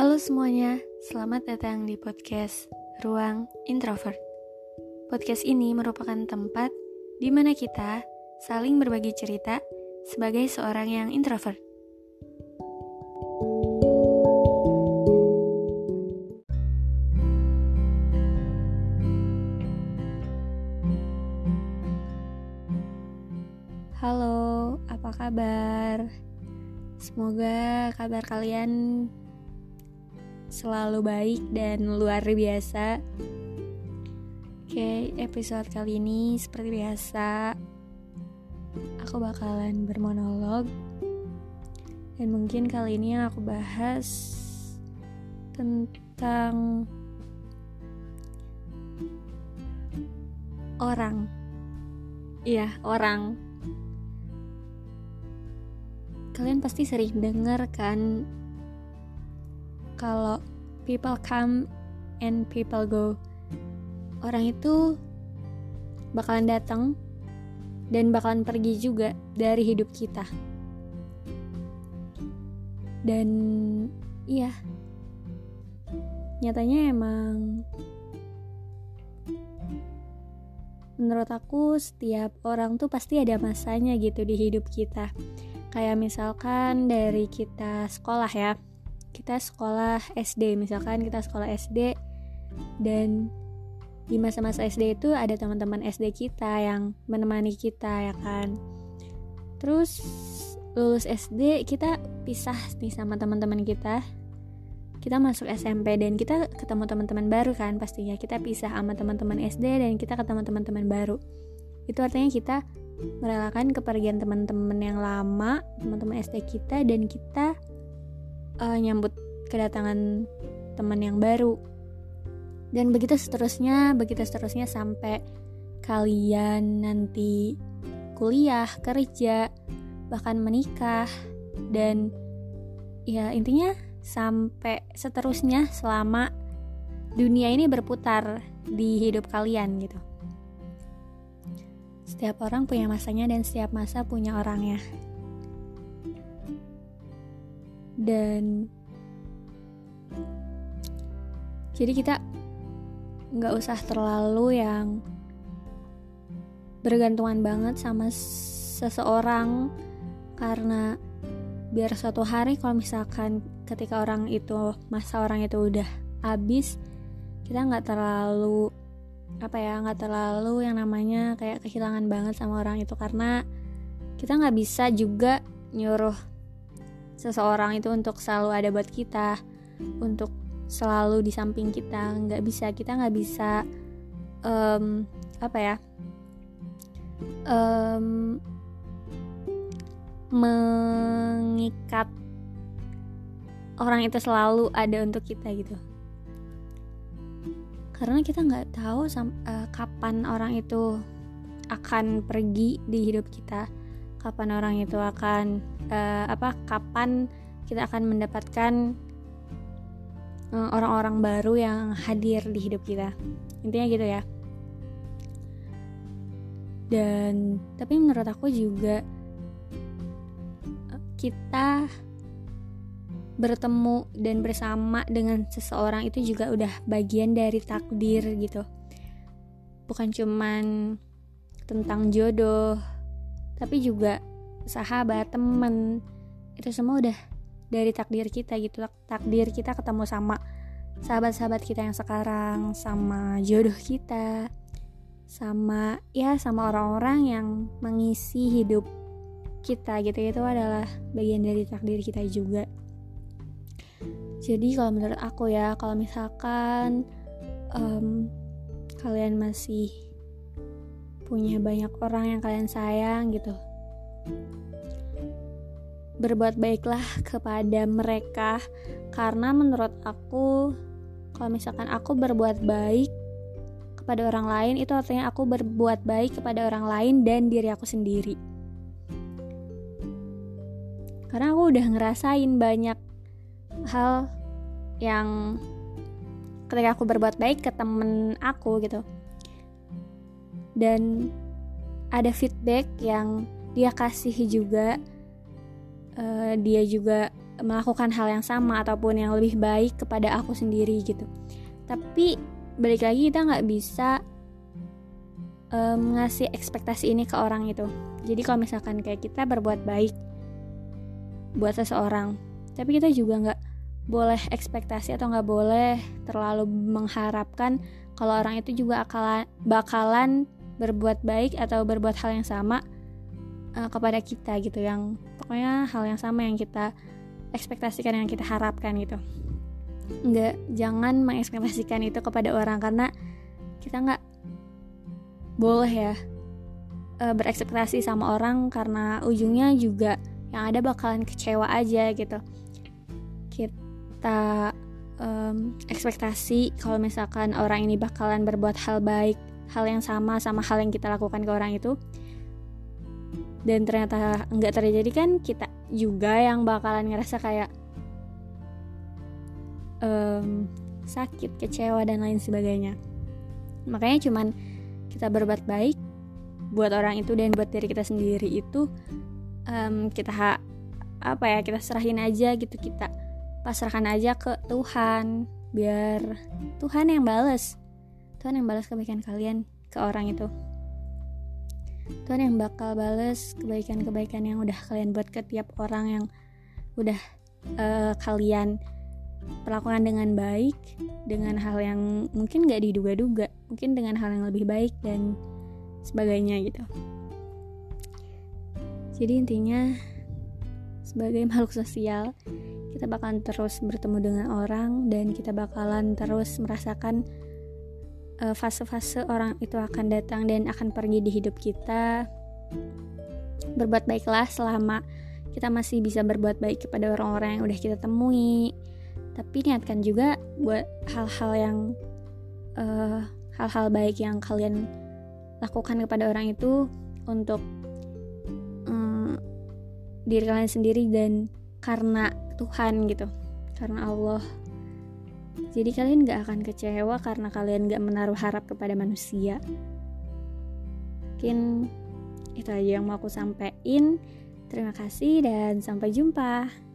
Halo semuanya, selamat datang di podcast Ruang Introvert. Podcast ini merupakan tempat di mana kita saling berbagi cerita sebagai seorang yang introvert. Halo, apa kabar? Semoga kabar kalian selalu baik dan luar biasa. Oke, episode kali ini seperti biasa aku bakalan bermonolog dan mungkin kali ini yang aku bahas tentang orang. Iya, orang. Kalian pasti sering dengar kan kalau people come and people go. Orang itu bakalan datang dan bakalan pergi juga dari hidup kita. Dan iya, nyatanya emang menurut aku setiap orang tuh pasti ada masanya gitu di hidup kita kayak misalkan dari kita sekolah ya kita sekolah SD misalkan kita sekolah SD dan di masa-masa SD itu ada teman-teman SD kita yang menemani kita ya kan? Terus lulus SD kita pisah nih sama teman-teman kita. Kita masuk SMP dan kita ketemu teman-teman baru kan pastinya. Kita pisah sama teman-teman SD dan kita ketemu teman-teman baru. Itu artinya kita merelakan kepergian teman-teman yang lama teman-teman SD kita dan kita uh, nyambut kedatangan teman yang baru dan begitu seterusnya begitu seterusnya sampai kalian nanti kuliah kerja bahkan menikah dan ya intinya sampai seterusnya selama dunia ini berputar di hidup kalian gitu. Setiap orang punya masanya dan setiap masa punya orangnya. Dan jadi kita nggak usah terlalu yang bergantungan banget sama seseorang. Karena biar suatu hari kalau misalkan ketika orang itu masa orang itu udah habis kita nggak terlalu apa ya nggak terlalu yang namanya kayak kehilangan banget sama orang itu. Karena kita nggak bisa juga nyuruh seseorang itu untuk selalu ada buat kita untuk selalu di samping kita. Nggak bisa kita nggak bisa um, apa ya um, mengikat orang itu selalu ada untuk kita gitu. Karena kita nggak tahu uh, kapan orang itu akan pergi di hidup kita kapan orang itu akan uh, apa kapan kita akan mendapatkan uh, orang-orang baru yang hadir di hidup kita. Intinya gitu ya. Dan tapi menurut aku juga kita bertemu dan bersama dengan seseorang itu juga udah bagian dari takdir gitu. Bukan cuman tentang jodoh tapi juga sahabat temen. Itu semua udah dari takdir kita gitu. Takdir kita ketemu sama sahabat-sahabat kita yang sekarang sama jodoh kita sama ya sama orang-orang yang mengisi hidup kita gitu. Itu adalah bagian dari takdir kita juga. Jadi kalau menurut aku ya kalau misalkan um, kalian masih punya banyak orang yang kalian sayang gitu. Berbuat baiklah kepada mereka karena menurut aku kalau misalkan aku berbuat baik kepada orang lain itu artinya aku berbuat baik kepada orang lain dan diri aku sendiri. Karena aku udah ngerasain banyak hal yang ketika aku berbuat baik ke temen aku gitu dan ada feedback yang dia kasih juga uh, dia juga melakukan hal yang sama ataupun yang lebih baik kepada aku sendiri gitu. Tapi balik lagi kita nggak bisa um, ngasih ekspektasi ini ke orang itu. Jadi kalau misalkan kayak kita berbuat baik buat seseorang tapi kita juga nggak boleh ekspektasi atau nggak boleh terlalu mengharapkan kalau orang itu juga akalan, bakalan berbuat baik atau berbuat hal yang sama uh, kepada kita gitu yang pokoknya hal yang sama yang kita ekspektasikan yang kita harapkan gitu. Nggak jangan mengekspektasikan itu kepada orang karena kita nggak boleh ya uh, berekspektasi sama orang karena ujungnya juga yang ada bakalan kecewa aja gitu. Kita um, ekspektasi kalau misalkan orang ini bakalan berbuat hal baik hal yang sama sama hal yang kita lakukan ke orang itu. Dan ternyata nggak terjadi kan kita juga yang bakalan ngerasa kayak um, sakit kecewa dan lain sebagainya. Makanya cuman kita berbuat baik buat orang itu dan buat diri kita sendiri itu um, kita ha, apa ya kita serahin aja gitu kita pasrahkan aja ke Tuhan biar Tuhan yang balas Tuhan yang balas kebaikan kalian ke orang itu. Tuhan yang bakal bales kebaikan-kebaikan yang udah kalian buat ke tiap orang yang udah uh, kalian perlakukan dengan baik dengan hal yang mungkin gak diduga-duga mungkin dengan hal yang lebih baik dan sebagainya gitu. Jadi intinya sebagai makhluk sosial kita bakalan terus bertemu dengan orang dan kita bakalan terus merasakan fase-fase orang itu akan datang dan akan pergi di hidup kita. Berbuat baiklah selama kita masih bisa berbuat baik kepada orang-orang yang udah kita temui. Tapi niatkan juga buat hal-hal yang eh, hal-hal baik yang kalian lakukan kepada orang itu untuk um, diri kalian sendiri dan karena Tuhan gitu, karena Allah jadi kalian gak akan kecewa karena kalian gak menaruh harap kepada manusia. Mungkin itu aja yang mau aku sampaikan. Terima kasih dan sampai jumpa.